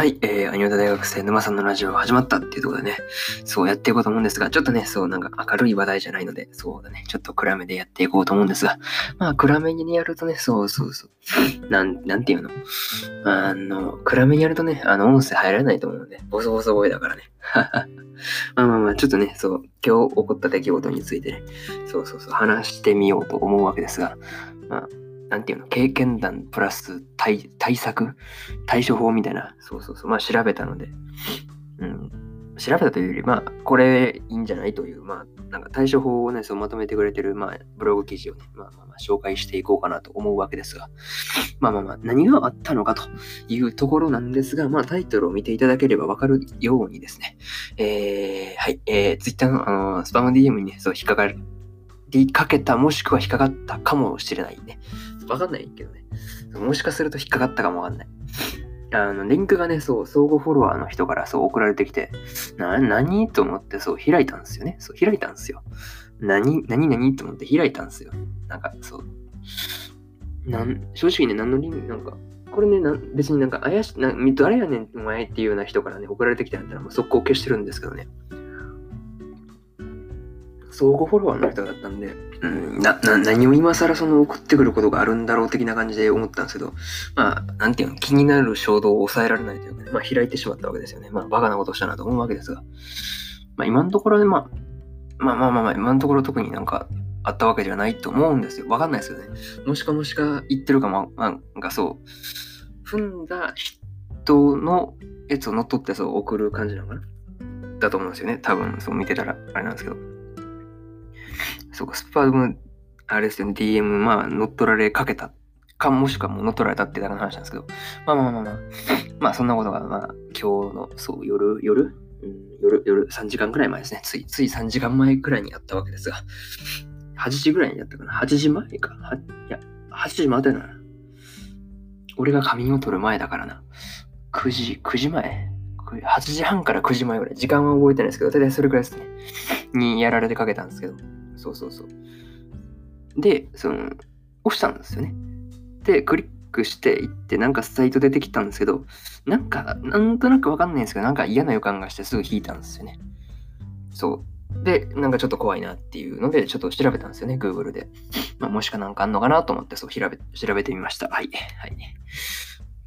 はい、えー、アニメ大学生沼さんのラジオ始まったっていうところでね、そうやっていこうと思うんですが、ちょっとね、そうなんか明るい話題じゃないので、そうだね、ちょっと暗めでやっていこうと思うんですが、まあ暗めにやるとね、そうそうそう、なん、なんていうの？あの、暗めにやるとね、あの、音声入らないと思うので、ボソボソ声だからね。まあまあまあ、ちょっとね、そう、今日起こった出来事についてね、そうそうそう、話してみようと思うわけですが、まあ、なんていうの、経験談プラス対対策？対処法みたいな、そうそうそう、まあ調べたので、うん、調べたというより、まあ、これいいんじゃないという、まあ、なんか対処法をね、そうまとめてくれてる、まあ、ブログ記事をね、まあまあまあ、紹介していこうかなと思うわけですが、まあまあまあ、何があったのかというところなんですが、まあ、タイトルを見ていただければわかるようにですね、えー、はい、えー、Twitter の、あのー、スパム DM にね、そう、引っかかるりかけた、もしくは引っかかったかもしれないね。わかんないけどね。もしかすると引っかかったかもわかんない。あの、リンクがね、そう、相互フォロワーの人からそう送られてきて、な、何？と思ってそう開いたんですよね。そう、開いたんですよ。何、何、何と思って開いたんですよ。なんか、そう。なん、正直ね、何のリンク、なんか、これね、な別になんか怪しい、な誰やねんお前っていうような人からね、送られてきたんだったら、もう速攻消してるんですけどね。相互フォロワーの人だったんで、うん、な、な、何を今更その送ってくることがあるんだろう的な感じで思ったんですけど、まあ、なんていうの、気になる衝動を抑えられないというかね、まあ開いてしまったわけですよね。まあ、バカなことしたなと思うわけですが、まあ今のところね、まあ、まあまあまあ、今のところ特になんかあったわけではないと思うんですよ。わかんないですよね。もしかもしか言ってるかも、なんかそう、踏んだ人のやつを乗っ取ってそう送る感じなのかな？だと思うんですよね。多分、そう見てたらあれなんですけど。そうか、スパム、あれですよね、DM、まあ、乗っ取られかけたか、もしくはもう乗っ取られたってだけの話なんですけど、まあまあまあまあ、まあそんなことが、まあ今日の、そう、夜、夜、うん、夜、夜3時間くらい前ですね。つい、つい3時間前くらいにやったわけですが、8時ぐらいにやったかな ?8 時前かいや、8時までな。俺が仮眠を取る前だからな。9時、9時前 ?8 時半から9時前ぐらい。時間は覚えてないですけど、大体それくらいですね。にやられてかけたんですけど。そうそうそう。で、その、押したんですよね。で、クリックしていって、なんかサイト出てきたんですけど、なんか、なんとなくわかんないんですけど、なんか嫌な予感がしてすぐ引いたんですよね。そう。で、なんかちょっと怖いなっていうので、ちょっと調べたんですよね、Google で。まあ、もしかなんかあんのかなと思って、そう調べ、調べてみました。はい。はい。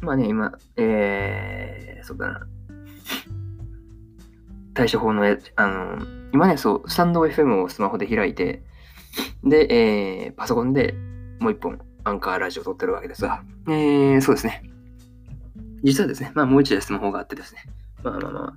まあね、今、えー、そうだな。対処法の、あの、今ね、そう、スタンド FM をスマホで開いて、で、えー、パソコンでもう一本、アンカーラジオ撮ってるわけですが、えー、そうですね。実はですね、まあもう一台スマホがあってですね、まあまあまあ、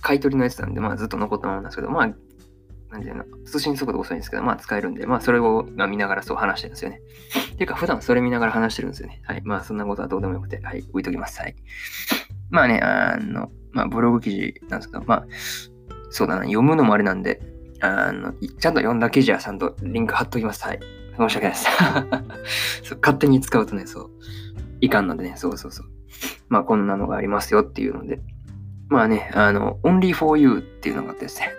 買い取りのやつなんで、まあずっと残ったままなんですけど、まあ、なんていうの、通信速度遅いんですけど、まあ使えるんで、まあそれを今見ながらそう話してるんですよね。ていうか、普段それ見ながら話してるんですよね。はい。まあそんなことはどうでもよくて、はい、置いときます。はい。まあね、あの、まあ、ブログ記事なんですけど、まあ、そうだな、読むのもあれなんで、あの、ちゃんと読んだ記事はちゃんとリンク貼っときます。はい。申し訳ないです。そう勝手に使うとね、そう、いかんのでね、そうそうそう。まあ、こんなのがありますよっていうので、まあね、あの、only for you っていうのがあってですね、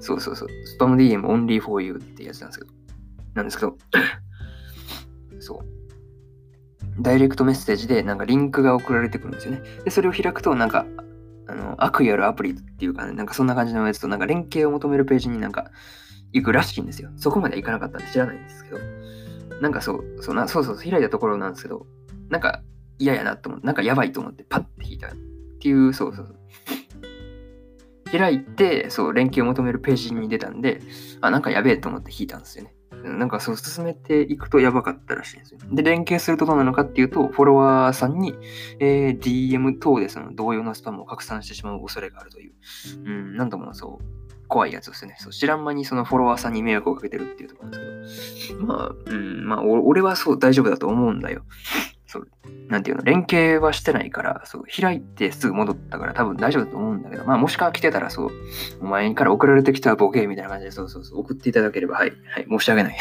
そうそうそう、スパム DM only for you ってやつなんですけど、なんですけど、そう。ダイレクトメッセージでなんかリンクが送られてくるんですよね。で、それを開くとなんか、あの、悪意あるアプリっていうかね、なんかそんな感じのやつとなんか連携を求めるページになんか行くらしいんですよ。そこまで行かなかったんで知らないんですけど。なんかそう、そうなそうそう開いたところなんですけど、なんか嫌やなと思って、なんかやばいと思ってパッて引いたっていう、そうそうそう。開いて、そう、連携を求めるページに出たんで、あ、なんかやべえと思って引いたんですよね。なんかそう進めていくとやばかったらしいんですよ。で、連携するとどうなのかっていうと、フォロワーさんに、えー、DM 等でその同様のスパムを拡散してしまう恐れがあるという、うん、なんともそう、怖いやつですね。そう知らん間にそのフォロワーさんに迷惑をかけてるっていうところなんですけど、まあ、うん、まあ、俺はそう大丈夫だと思うんだよ。そう、なんていうの、連携はしてないから、そう、開いてすぐ戻ったから多分大丈夫だと思うんだけど、まあもしか来てたらそう、お前から送られてきたボケみたいな感じで、そうそうそう、送っていただければ、はい、はい、申し訳ない。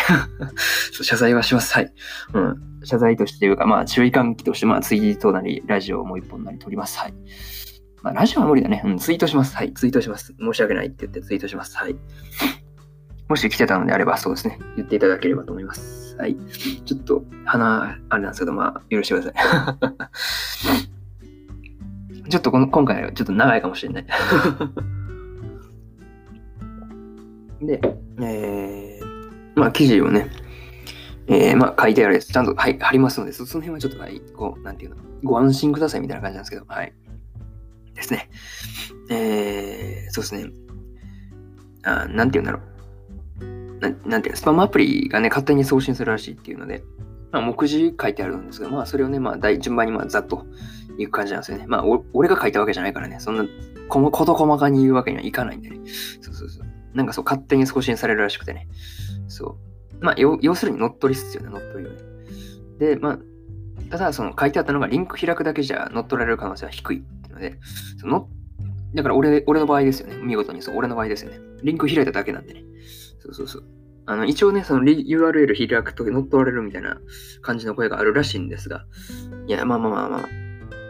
謝罪はします。はい。うん。謝罪としてというか、まあ注意喚起として、まあツイートなり、ラジオをもう一本なり撮ります。はい。まあラジオは無理だね。うん、ツイートします。はい、ツイートします。申し訳ないって言ってツイートします。はい。もし来てたのであれば、そうですね。言っていただければと思います。はい。ちょっと、鼻、あれなんですけど、まあ、許してください。ちょっとこの今回はちょっと長いかもしれない。で、えー、まあ記事をね、えー、まあ書いてあるやつ、ちゃんと、はい、貼りますので、その辺はちょっと、はい、こう、なんていうの、ご安心くださいみたいな感じなんですけど、はい。ですね。えー、そうですね。あなんていうんだろう。ななんていう、スパムアプリがね、勝手に送信するらしいっていうので、まあ、目次書いてあるんですが、まあ、それをね、まあ、順番に、まあ、ざっといく感じなんですよね。まあ、俺が書いたわけじゃないからね、そんな、この事細かに言うわけにはいかないんでね。そうそうそう。なんかそう、勝手に送信されるらしくてね。そう。まあ、要するに乗っ取りっすよね、乗っ取りをね。で、まあ、ただ、その書いてあったのが、リンク開くだけじゃ乗っ取られる可能性は低いっていうので、そのだから俺、俺の場合ですよね。見事にそう、俺の場合ですよね。リンク開いただけなんでね。そうそうそう。あの、一応ね、その URL 開くと乗っ取られるみたいな感じの声があるらしいんですが、いや、まあまあまあまあ、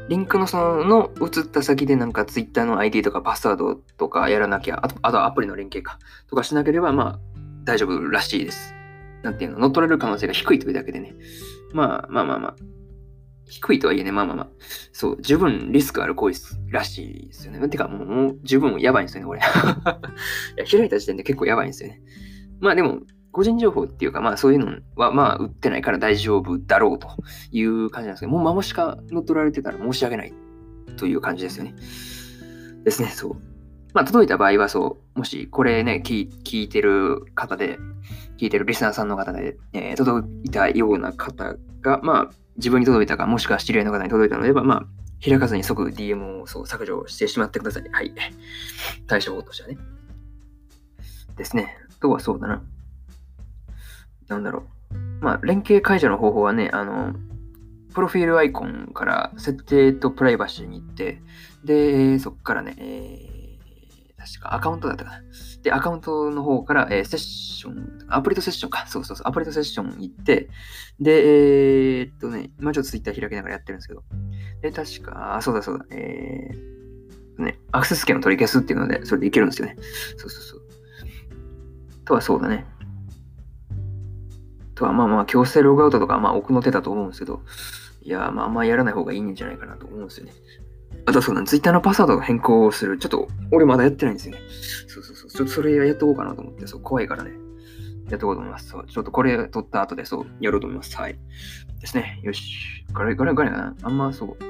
リンクのその、の移った先でなんか Twitter の ID とかパスワードとかやらなきゃ、あと、あとアプリの連携か、とかしなければ、まあ、大丈夫らしいです。なんていうの、乗っ取られる可能性が低いというだけでね。まあまあまあまあ、低いとはいえね、まあまあまあ、そう、十分リスクある行為らしいですよね。てか、もう、もう十分やばいんですよね、これ。いや、開いた時点で結構やばいんですよね。まあでも、個人情報っていうか、まあそういうのは、まあ売ってないから大丈夫だろうという感じなんですけど、もうマモシカ乗っ取られてたら申し訳ないという感じですよね。ですね、そう。まあ届いた場合はそう、もしこれね、聞聞いてる方で、聞いてるリスナーさんの方で、えー、届いたような方が、まあ自分に届いたか、もしくは知り合いの方に届いたのであれば、まあ、開かずに即 DM をそう削除してしまってください。はい。対処法としてはね。ですね。あとはそうだな。なんだろう。まあ、連携解除の方法はね、あの、プロフィールアイコンから設定とプライバシーに行って、で、そこからね、えー確かアカウントだったかな。で、アカウントの方から、えー、セッション、アプリとセッションか。そうそうそう、アプリとセッション行って、で、えー、っとね、今ちょっとツイッター開きながらやってるんですけど、で、確か、そうだそうだ、えー、ね、アクセス権を取り消すっていうので、それでいけるんですよね。そうそうそう。とはそうだね。とは、まあまあ、強制ログアウトとか、まあ、奥の手だと思うんですけど、いや、まあ、あんまやらない方がいいんじゃないかなと思うんですよね。あとそうだ、ツイッターのパスワードを変更する。ちょっと、俺まだやってないんですよね。そうそうそう。ちょっとそれやっとこうかなと思って、そう、怖いからね。やっとこうと思います。そう、ちょっとこれ撮った後でそう、やろうと思います。はい。ですね。よし。これ、これ、これかなあんまそう、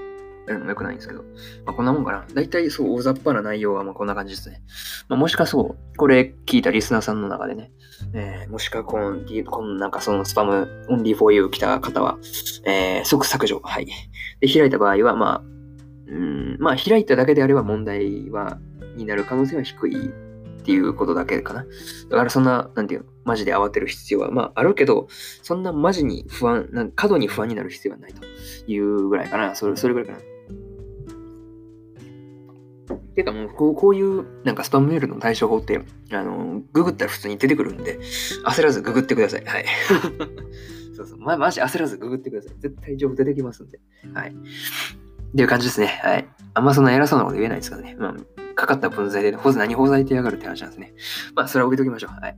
やるのも良くないんですけど。まあ、こんなもんかな。だいたいそう、大雑把な内容はまあこんな感じですね。まあ、もしかそう、これ聞いたリスナーさんの中でね、えー、もしかこの、このなんかそのスパム、 only for you 来た方は、えー、即削除。はい。で、開いた場合は、まあ、うん、まあ開いただけであれば問題は、になる可能性は低いっていうことだけかな。だからそんな、なんていうの、マジで慌てる必要は、まああるけど、そんなマジに不安、なん過度に不安になる必要はないというぐらいかな。それそれぐらいかな。ていうかもうこう、こういうなんかスパムメールの対処法って、あの、ググったら普通に出てくるんで、焦らずググってください。はい。そうそう。ま、マジ焦らずググってください。絶対情報出てきますんで。はい。っていう感じですね。はい。あんまそんな偉そうなこと言えないですからね。まあ、かかった分際で、ほず何法罪ってやがるって話なんですね。まあ、それは置いときましょう。はい。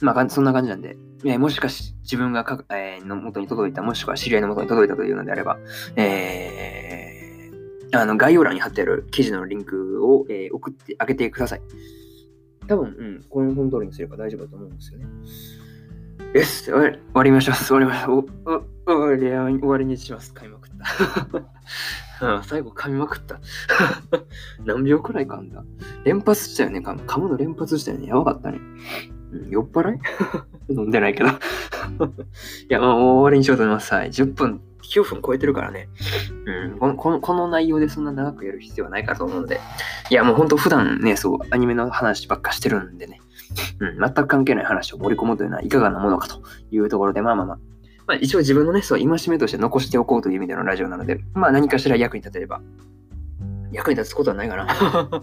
まあ、そんな感じなんで、えー、もしかし自分がか、えー、の元に届いた、もしくは知り合いの元に届いたというのであれば、えー、あの、概要欄に貼ってある記事のリンクを、えー、送ってあげてください。多分、うん、この本通りにすれば大丈夫だと思うんですよね。よし、終わりましょう。終わりましょう。終わりにします。買いまくっ た。最後噛みまくった。何秒くらい噛んだ？連発したよね、噛む。噛むの連発したよね。やばかったね。酔っ払い？飲んでないけどいや、まあ、終わりにしようと思います。はい。10分、9分超えてるからね。うん、このこのこの内容でそんな長くやる必要はないかと思うので。いや、もうほんと普段ね、そう、アニメの話ばっかしてるんでね。うん、全く関係ない話を盛り込むというのはいかがなものかというところで、まあまあまあ、まあ、一応自分のね、そう、戒めとして残しておこうという意味でのラジオなので、まあ何かしら役に立てれば、役に立つことはないかな。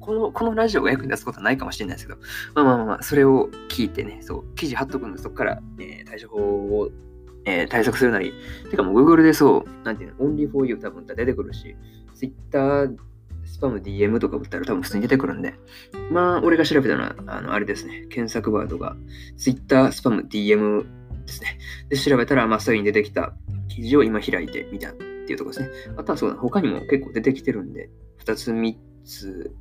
この、このラジオが役に立つことはないかもしれないですけど、まあまあまあ、それを聞いてね、そう、記事貼っとくので、そこから、えー、対処法を、えー、対策するなり、てかもう Google でそう、なんていうの、Only for You 多分出てくるし、Twitter スパム DM とか打ったら多分普通に出てくるんで、まあ、俺が調べたのは、あの、あれですね、検索ワードが Twitter スパム DM ですね。で、調べたら、まあ、そういうに出てきた記事を今開いてみたっていうところですね。あとはそうだ、他にも結構出てきてるんで、2つ3つ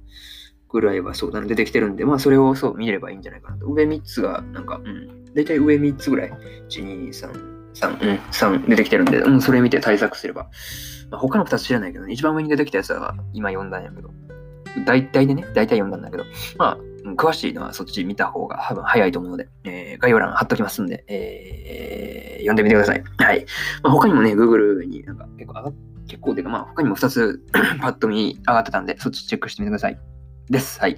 ぐらいはそうだ、出てきてるんで、まあそれをそう見ればいいんじゃないかなと。上3つが、なんか、うん、大体上3つぐらい、1、2、3、3、うん、3出てきてるんで、うん、それ見て対策すれば。まあ、他の2つ知らないけど、ね、一番上に出てきたやつは今読んだんやけど、大体でね、大体読んだんだけど、まあ、詳しいのはそっち見た方が多分早いと思うので、えー、概要欄貼っときますんで、えー、読んでみてください。はい。まあ、他にもね、Google になんか結構上がっ結構てか、まあ他にも2つ パッと見上がってたんで、そっちチェックしてみてください。です。はい。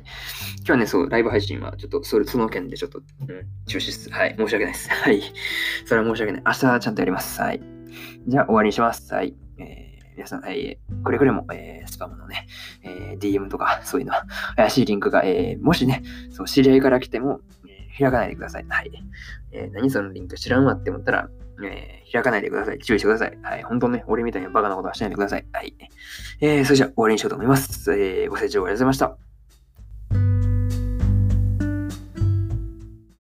今日はね、そう、ライブ配信はちょっとそれその件でちょっと、うん、中止です。はい。申し訳ないです。はい。それは申し訳ない。明日ちゃんとやります。はい。じゃあ終わりにします。はい。えー皆さん、えー、くれぐれも、えー、スパムのね、DM とか、そういうの、怪しいリンクが、えー、もしね、そう、知り合いから来ても、えー、開かないでください。はい。えー、何そのリンク知らんわって思ったら、えー、開かないでください。注意してください。はい。本当ね、俺みたいなバカなことはしないでください。はい。えー、それじゃあ終わりにしようと思います。えー、ご清聴ありがとうございました。